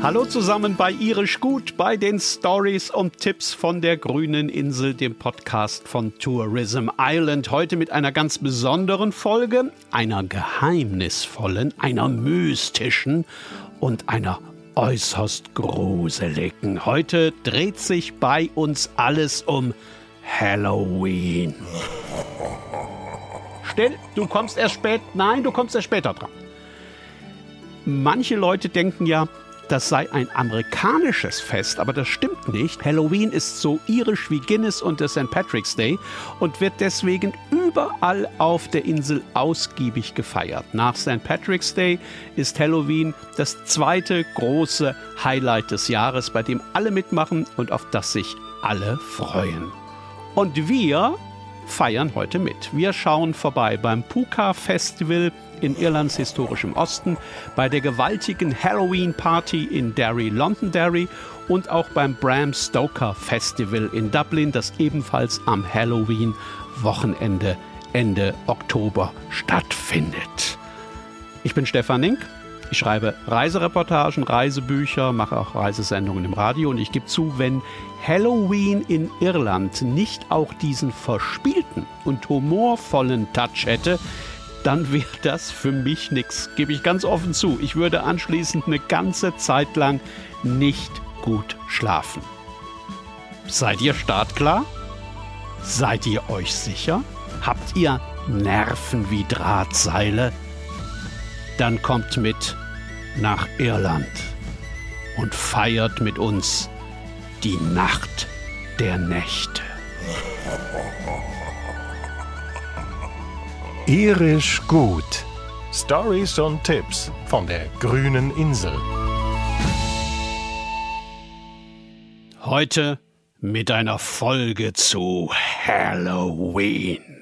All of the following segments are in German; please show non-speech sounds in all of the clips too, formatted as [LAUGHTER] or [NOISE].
Hallo zusammen bei Irisch Gut, bei den Stories und Tipps von der grünen Insel, dem Podcast von Tourism Island. Heute mit einer ganz besonderen Folge, einer geheimnisvollen, einer mystischen und einer äußerst gruseligen. Heute dreht sich bei uns alles um Halloween. Still, du kommst erst spät. Nein, du kommst erst später dran. Manche Leute denken ja, das sei ein amerikanisches Fest, aber das stimmt nicht. Halloween ist so irisch wie Guinness und der St. Patrick's Day und wird deswegen überall auf der Insel ausgiebig gefeiert. Nach St. Patrick's Day ist Halloween das zweite große Highlight des Jahres, bei dem alle mitmachen und auf das sich alle freuen. Und wir feiern heute mit. Wir schauen vorbei beim Puka Festival in Irlands historischem Osten, bei der gewaltigen Halloween Party in Derry, Londonderry und auch beim Bram Stoker Festival in Dublin, das ebenfalls am Halloween Wochenende Ende Oktober stattfindet. Ich bin Stefan Nink. Ich schreibe Reisereportagen, Reisebücher, mache auch Reisesendungen im Radio und ich gebe zu, wenn Halloween in Irland nicht auch diesen verspielten und humorvollen Touch hätte, dann wäre das für mich nichts. Gebe ich ganz offen zu. Ich würde anschließend eine ganze Zeit lang nicht gut schlafen. Seid ihr startklar? Seid ihr euch sicher? Habt ihr Nerven wie Drahtseile? Dann kommt mit nach Irland und feiert mit uns die Nacht der Nächte. Irisch gut. Stories und Tipps von der grünen Insel. Heute mit einer Folge zu Halloween.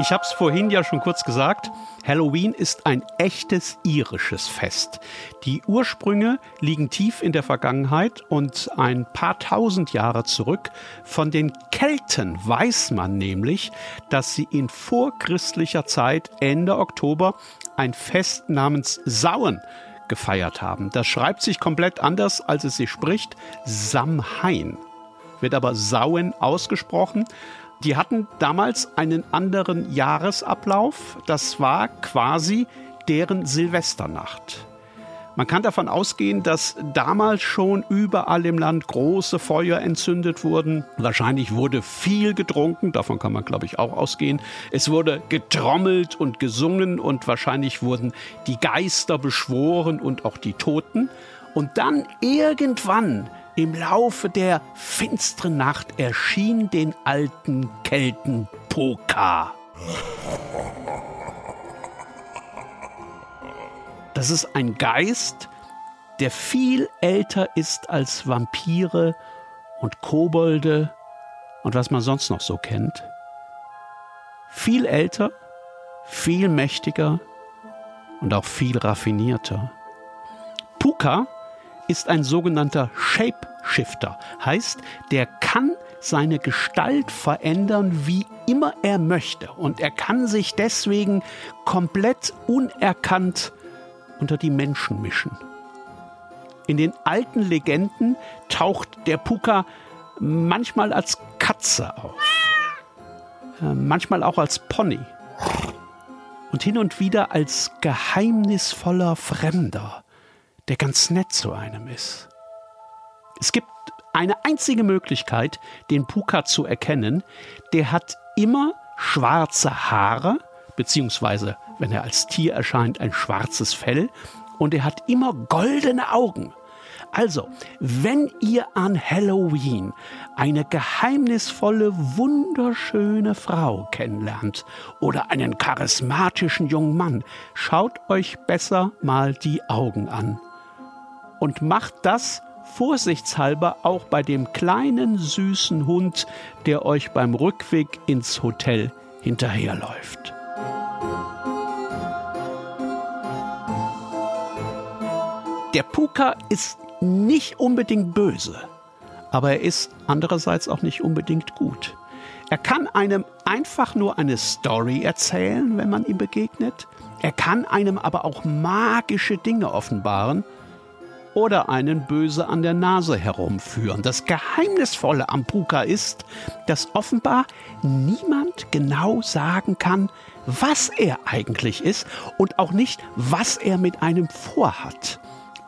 Ich habe es vorhin ja schon kurz gesagt, Halloween ist ein echtes irisches Fest. Die Ursprünge liegen tief in der Vergangenheit und ein paar tausend Jahre zurück. Von den Kelten weiß man nämlich, dass sie in vorchristlicher Zeit Ende Oktober ein Fest namens Sauen gefeiert haben. Das schreibt sich komplett anders, als es sich spricht. Samhain wird aber Sauen ausgesprochen. Die hatten damals einen anderen Jahresablauf. Das war quasi deren Silvesternacht. Man kann davon ausgehen, dass damals schon überall im Land große Feuer entzündet wurden. Wahrscheinlich wurde viel getrunken, davon kann man, glaube ich, auch ausgehen. Es wurde getrommelt und gesungen und wahrscheinlich wurden die Geister beschworen und auch die Toten. Und dann irgendwann im Laufe der finsteren Nacht erschien den alten Kelten Poka. Das ist ein Geist, der viel älter ist als Vampire und Kobolde und was man sonst noch so kennt. Viel älter, viel mächtiger und auch viel raffinierter. Puka ist ein sogenannter Shapeshifter. Heißt, der kann seine Gestalt verändern, wie immer er möchte. Und er kann sich deswegen komplett unerkannt unter die Menschen mischen. In den alten Legenden taucht der Puka manchmal als Katze auf, äh, manchmal auch als Pony und hin und wieder als geheimnisvoller Fremder der ganz nett zu einem ist. Es gibt eine einzige Möglichkeit, den Puka zu erkennen. Der hat immer schwarze Haare, beziehungsweise, wenn er als Tier erscheint, ein schwarzes Fell. Und er hat immer goldene Augen. Also, wenn ihr an Halloween eine geheimnisvolle, wunderschöne Frau kennenlernt oder einen charismatischen jungen Mann, schaut euch besser mal die Augen an und macht das vorsichtshalber auch bei dem kleinen süßen Hund, der euch beim Rückweg ins Hotel hinterherläuft. Der Puka ist nicht unbedingt böse, aber er ist andererseits auch nicht unbedingt gut. Er kann einem einfach nur eine Story erzählen, wenn man ihm begegnet. Er kann einem aber auch magische Dinge offenbaren oder einen böse an der Nase herumführen. Das Geheimnisvolle am Puka ist, dass offenbar niemand genau sagen kann, was er eigentlich ist und auch nicht, was er mit einem vorhat.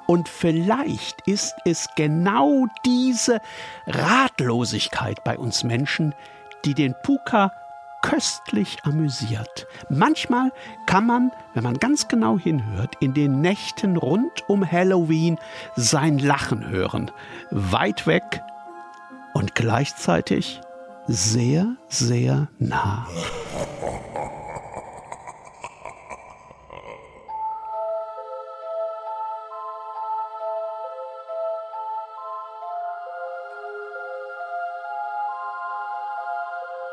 Und vielleicht ist es genau diese Ratlosigkeit bei uns Menschen, die den Puka köstlich amüsiert. Manchmal kann man, wenn man ganz genau hinhört, in den Nächten rund um Halloween sein Lachen hören. Weit weg und gleichzeitig sehr, sehr nah.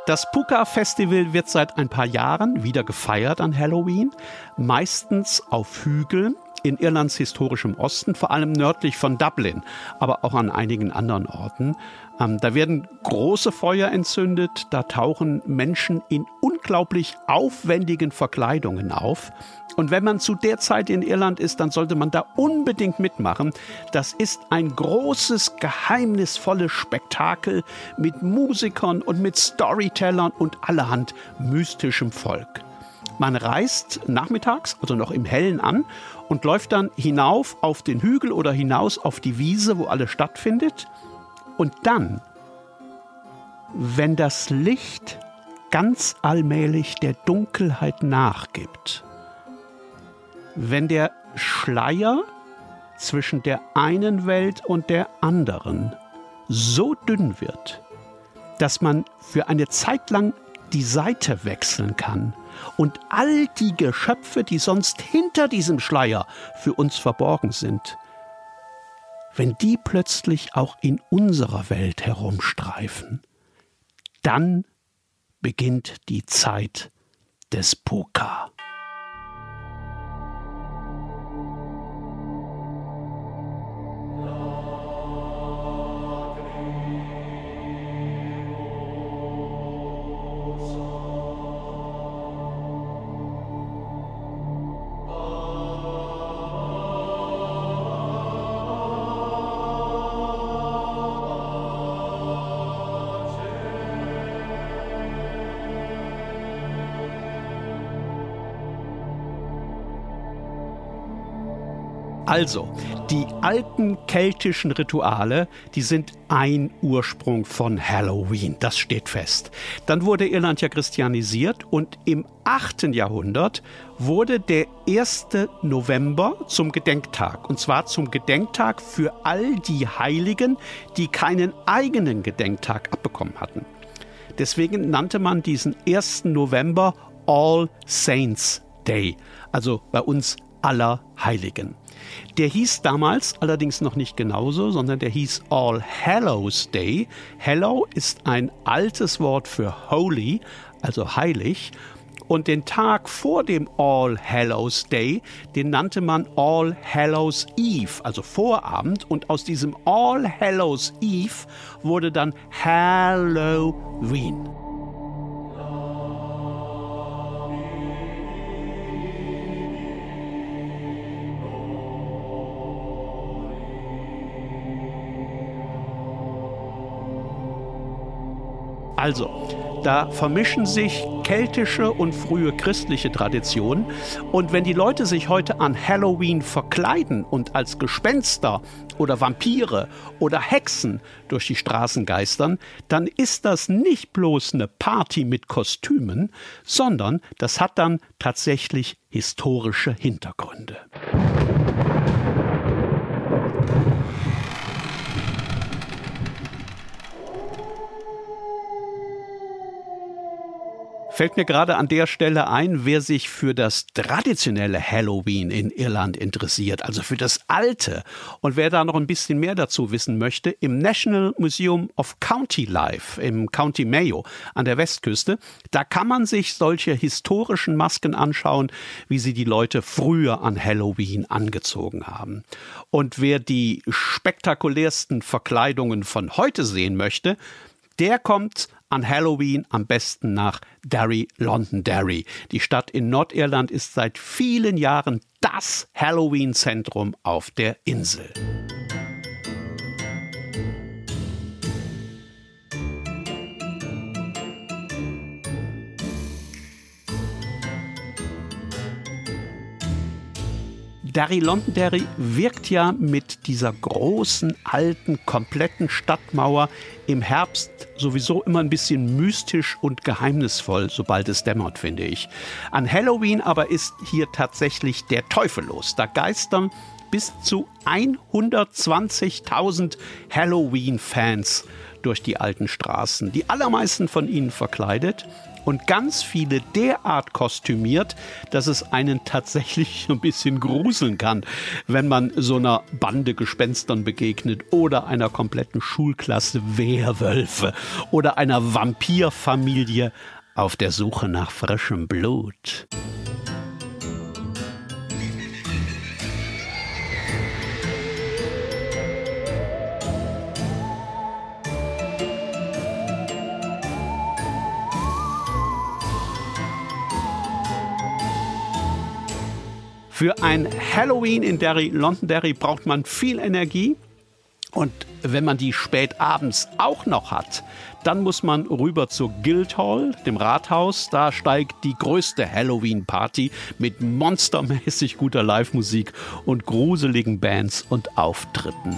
Das Puka-Festival wird seit ein paar Jahren wieder gefeiert an Halloween, meistens auf Hügeln in Irlands historischem Osten, vor allem nördlich von Dublin, aber auch an einigen anderen Orten. Ähm, da werden große Feuer entzündet, da tauchen Menschen in unglaublich aufwendigen Verkleidungen auf. Und wenn man zu der Zeit in Irland ist, dann sollte man da unbedingt mitmachen. Das ist ein großes, geheimnisvolles Spektakel mit Musikern und mit Storytellern und allerhand mystischem Volk. Man reist nachmittags, also noch im Hellen an und läuft dann hinauf auf den Hügel oder hinaus auf die Wiese, wo alles stattfindet. Und dann, wenn das Licht ganz allmählich der Dunkelheit nachgibt, wenn der Schleier zwischen der einen Welt und der anderen so dünn wird, dass man für eine Zeit lang die Seite wechseln kann und all die Geschöpfe, die sonst hinter diesem Schleier für uns verborgen sind, wenn die plötzlich auch in unserer Welt herumstreifen, dann beginnt die Zeit des Puka. Also, die alten keltischen Rituale, die sind ein Ursprung von Halloween, das steht fest. Dann wurde Irland ja christianisiert und im 8. Jahrhundert wurde der 1. November zum Gedenktag. Und zwar zum Gedenktag für all die Heiligen, die keinen eigenen Gedenktag abbekommen hatten. Deswegen nannte man diesen 1. November All Saints Day, also bei uns aller Heiligen. Der hieß damals allerdings noch nicht genauso, sondern der hieß All Hallows Day. Hallow ist ein altes Wort für holy, also heilig. Und den Tag vor dem All Hallows Day, den nannte man All Hallows Eve, also Vorabend. Und aus diesem All Hallows Eve wurde dann Halloween. Also, da vermischen sich keltische und frühe christliche Traditionen. Und wenn die Leute sich heute an Halloween verkleiden und als Gespenster oder Vampire oder Hexen durch die Straßen geistern, dann ist das nicht bloß eine Party mit Kostümen, sondern das hat dann tatsächlich historische Hintergründe. Fällt mir gerade an der Stelle ein, wer sich für das traditionelle Halloween in Irland interessiert, also für das alte, und wer da noch ein bisschen mehr dazu wissen möchte, im National Museum of County Life im County Mayo an der Westküste, da kann man sich solche historischen Masken anschauen, wie sie die Leute früher an Halloween angezogen haben. Und wer die spektakulärsten Verkleidungen von heute sehen möchte, der kommt an Halloween am besten nach Derry, Londonderry. Die Stadt in Nordirland ist seit vielen Jahren das Halloween-Zentrum auf der Insel. Derry Londonderry wirkt ja mit dieser großen, alten, kompletten Stadtmauer im Herbst sowieso immer ein bisschen mystisch und geheimnisvoll, sobald es dämmert, finde ich. An Halloween aber ist hier tatsächlich der Teufel los. Da geistern bis zu 120.000 Halloween-Fans durch die alten Straßen. Die allermeisten von ihnen verkleidet und ganz viele derart kostümiert, dass es einen tatsächlich [LAUGHS] ein bisschen gruseln kann, wenn man so einer Bande Gespenstern begegnet oder einer kompletten Schulklasse Wehrwölfe oder einer Vampirfamilie auf der Suche nach frischem Blut. Für ein Halloween in Derry, Londonderry, braucht man viel Energie. Und wenn man die spät abends auch noch hat, dann muss man rüber zur Guildhall, dem Rathaus. Da steigt die größte Halloween-Party mit monstermäßig guter Live-Musik und gruseligen Bands und Auftritten.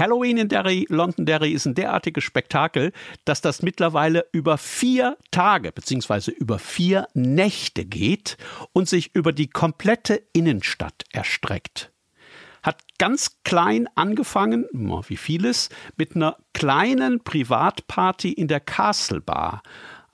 Halloween in Derry, Londonderry ist ein derartiges Spektakel, dass das mittlerweile über vier Tage bzw. über vier Nächte geht und sich über die komplette Innenstadt erstreckt. Hat ganz klein angefangen, wie vieles, mit einer kleinen Privatparty in der Castle Bar.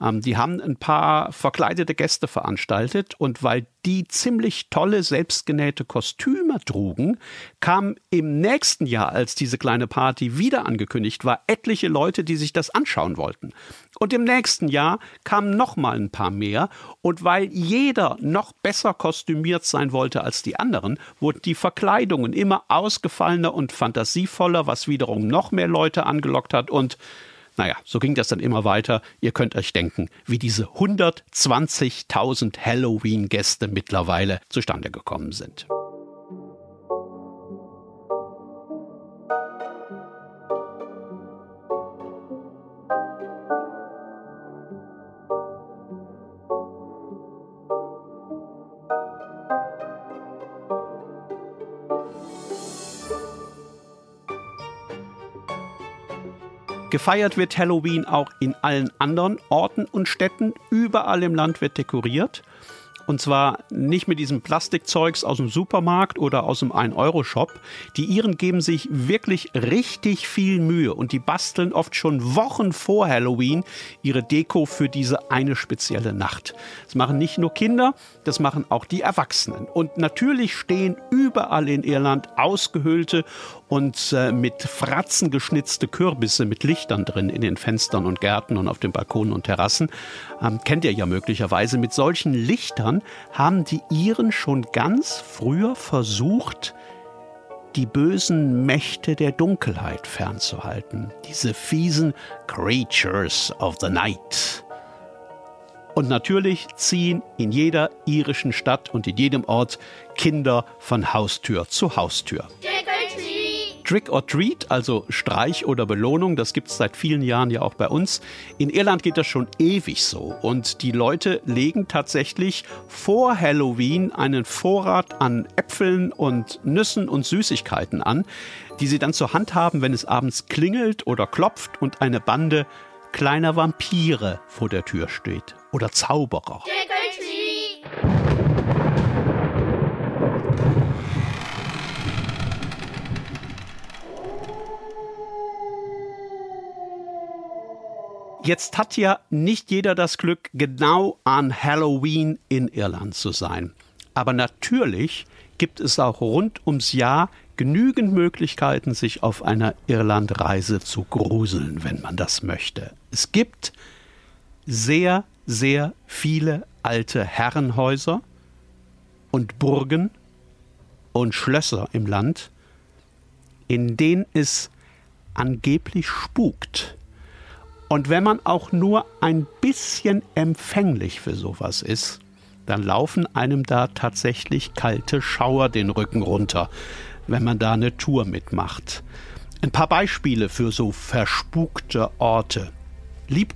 Ähm, die haben ein paar verkleidete Gäste veranstaltet und weil die ziemlich tolle selbstgenähte Kostüme trugen, kam im nächsten Jahr, als diese kleine Party wieder angekündigt war, etliche Leute, die sich das anschauen wollten. Und im nächsten Jahr kamen noch mal ein paar mehr und weil jeder noch besser kostümiert sein wollte als die anderen, wurden die Verkleidungen immer ausgefallener und fantasievoller, was wiederum noch mehr Leute angelockt hat und naja, so ging das dann immer weiter. Ihr könnt euch denken, wie diese 120.000 Halloween-Gäste mittlerweile zustande gekommen sind. Gefeiert wird Halloween auch in allen anderen Orten und Städten. Überall im Land wird dekoriert. Und zwar nicht mit diesem Plastikzeugs aus dem Supermarkt oder aus dem 1-Euro-Shop. Die Iren geben sich wirklich richtig viel Mühe und die basteln oft schon Wochen vor Halloween ihre Deko für diese eine spezielle Nacht. Das machen nicht nur Kinder, das machen auch die Erwachsenen. Und natürlich stehen überall in Irland ausgehöhlte und äh, mit Fratzen geschnitzte Kürbisse mit Lichtern drin in den Fenstern und Gärten und auf den Balkonen und Terrassen. Ähm, kennt ihr ja möglicherweise. Mit solchen Lichtern haben die Iren schon ganz früher versucht, die bösen Mächte der Dunkelheit fernzuhalten. Diese fiesen Creatures of the Night. Und natürlich ziehen in jeder irischen Stadt und in jedem Ort Kinder von Haustür zu Haustür. Trick or Treat, also Streich oder Belohnung, das gibt es seit vielen Jahren ja auch bei uns. In Irland geht das schon ewig so. Und die Leute legen tatsächlich vor Halloween einen Vorrat an Äpfeln und Nüssen und Süßigkeiten an, die sie dann zur Hand haben, wenn es abends klingelt oder klopft und eine Bande kleiner Vampire vor der Tür steht. Oder Zauberer. Trick or treat. Jetzt hat ja nicht jeder das Glück, genau an Halloween in Irland zu sein. Aber natürlich gibt es auch rund ums Jahr genügend Möglichkeiten, sich auf einer Irlandreise zu gruseln, wenn man das möchte. Es gibt sehr, sehr viele alte Herrenhäuser und Burgen und Schlösser im Land, in denen es angeblich spukt. Und wenn man auch nur ein bisschen empfänglich für sowas ist, dann laufen einem da tatsächlich kalte Schauer den Rücken runter, wenn man da eine Tour mitmacht. Ein paar Beispiele für so verspukte Orte. Leap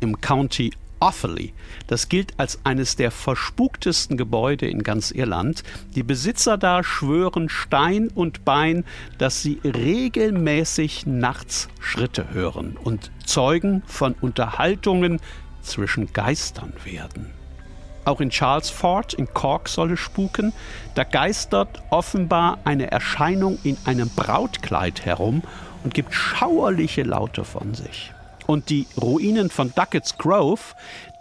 im County Offaly. Das gilt als eines der verspuktesten Gebäude in ganz Irland. Die Besitzer da schwören Stein und Bein, dass sie regelmäßig nachts Schritte hören und Zeugen von Unterhaltungen zwischen Geistern werden. Auch in Charlesford in Cork soll es spuken. Da geistert offenbar eine Erscheinung in einem Brautkleid herum und gibt schauerliche Laute von sich. Und die Ruinen von Duckett's Grove,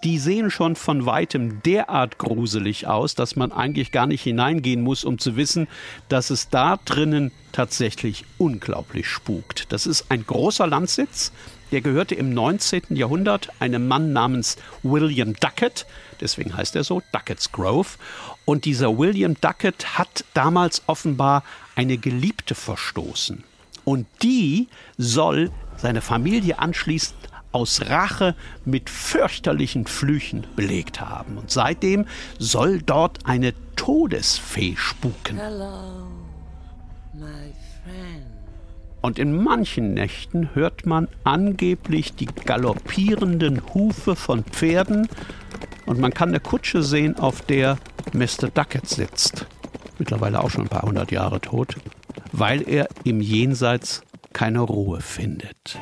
die sehen schon von weitem derart gruselig aus, dass man eigentlich gar nicht hineingehen muss, um zu wissen, dass es da drinnen tatsächlich unglaublich spukt. Das ist ein großer Landsitz, der gehörte im 19. Jahrhundert einem Mann namens William Duckett, deswegen heißt er so, Duckett's Grove. Und dieser William Duckett hat damals offenbar eine Geliebte verstoßen. Und die soll seine Familie anschließend aus Rache mit fürchterlichen Flüchen belegt haben. Und seitdem soll dort eine Todesfee spuken. Hello, und in manchen Nächten hört man angeblich die galoppierenden Hufe von Pferden und man kann eine Kutsche sehen, auf der Mr. Duckett sitzt. Mittlerweile auch schon ein paar hundert Jahre tot, weil er im Jenseits keine Ruhe findet.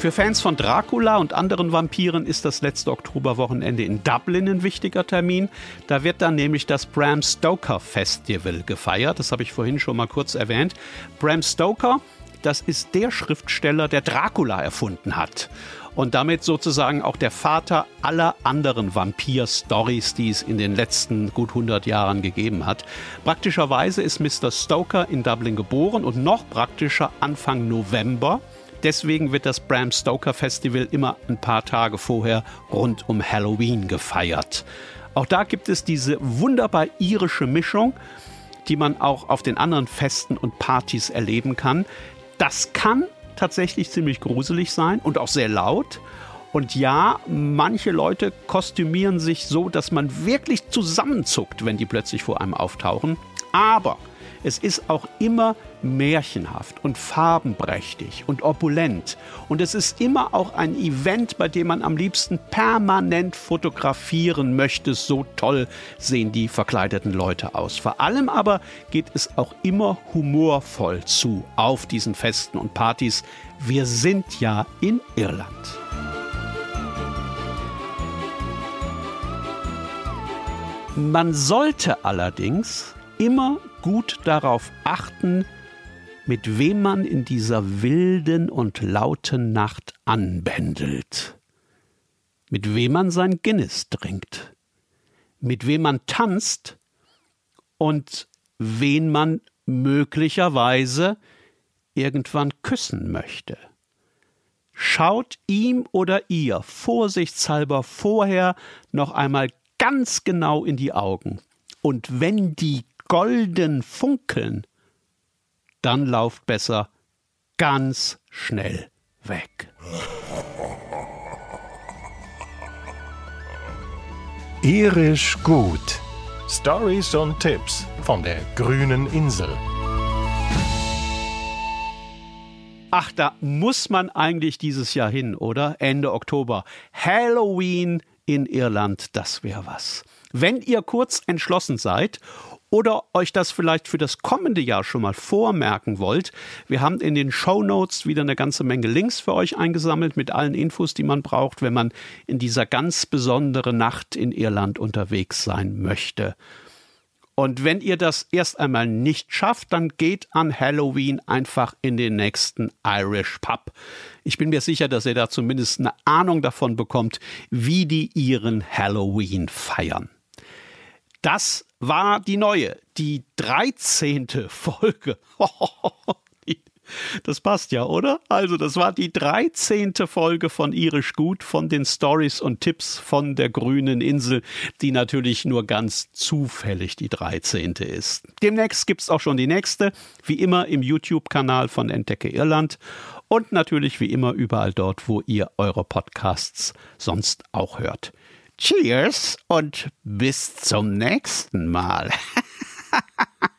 Für Fans von Dracula und anderen Vampiren ist das letzte Oktoberwochenende in Dublin ein wichtiger Termin. Da wird dann nämlich das Bram Stoker Festival gefeiert. Das habe ich vorhin schon mal kurz erwähnt. Bram Stoker, das ist der Schriftsteller, der Dracula erfunden hat und damit sozusagen auch der Vater aller anderen Vampir-Stories, die es in den letzten gut 100 Jahren gegeben hat. Praktischerweise ist Mr. Stoker in Dublin geboren und noch praktischer Anfang November Deswegen wird das Bram Stoker Festival immer ein paar Tage vorher rund um Halloween gefeiert. Auch da gibt es diese wunderbar irische Mischung, die man auch auf den anderen Festen und Partys erleben kann. Das kann tatsächlich ziemlich gruselig sein und auch sehr laut. Und ja, manche Leute kostümieren sich so, dass man wirklich zusammenzuckt, wenn die plötzlich vor einem auftauchen. Aber es ist auch immer märchenhaft und farbenprächtig und opulent. Und es ist immer auch ein Event, bei dem man am liebsten permanent fotografieren möchte. So toll sehen die verkleideten Leute aus. Vor allem aber geht es auch immer humorvoll zu auf diesen Festen und Partys. Wir sind ja in Irland. Man sollte allerdings immer gut darauf achten, mit wem man in dieser wilden und lauten Nacht anbändelt, mit wem man sein Guinness trinkt, mit wem man tanzt und wen man möglicherweise irgendwann küssen möchte. Schaut ihm oder ihr vorsichtshalber vorher noch einmal ganz genau in die Augen. Und wenn die golden funkeln, dann lauft besser ganz schnell weg. Irisch gut. Stories und Tipps von der grünen Insel. Ach, da muss man eigentlich dieses Jahr hin, oder? Ende Oktober. Halloween in Irland, das wäre was. Wenn ihr kurz entschlossen seid oder euch das vielleicht für das kommende Jahr schon mal vormerken wollt, wir haben in den Show Notes wieder eine ganze Menge Links für euch eingesammelt mit allen Infos, die man braucht, wenn man in dieser ganz besonderen Nacht in Irland unterwegs sein möchte. Und wenn ihr das erst einmal nicht schafft, dann geht an Halloween einfach in den nächsten Irish Pub. Ich bin mir sicher, dass ihr da zumindest eine Ahnung davon bekommt, wie die ihren Halloween feiern. Das war die neue, die 13. Folge. [LAUGHS] Das passt ja, oder? Also, das war die 13. Folge von Irisch Gut, von den Stories und Tipps von der grünen Insel, die natürlich nur ganz zufällig die 13. ist. Demnächst gibt es auch schon die nächste, wie immer im YouTube-Kanal von Entdecke Irland und natürlich wie immer überall dort, wo ihr eure Podcasts sonst auch hört. Cheers und bis zum nächsten Mal. [LAUGHS]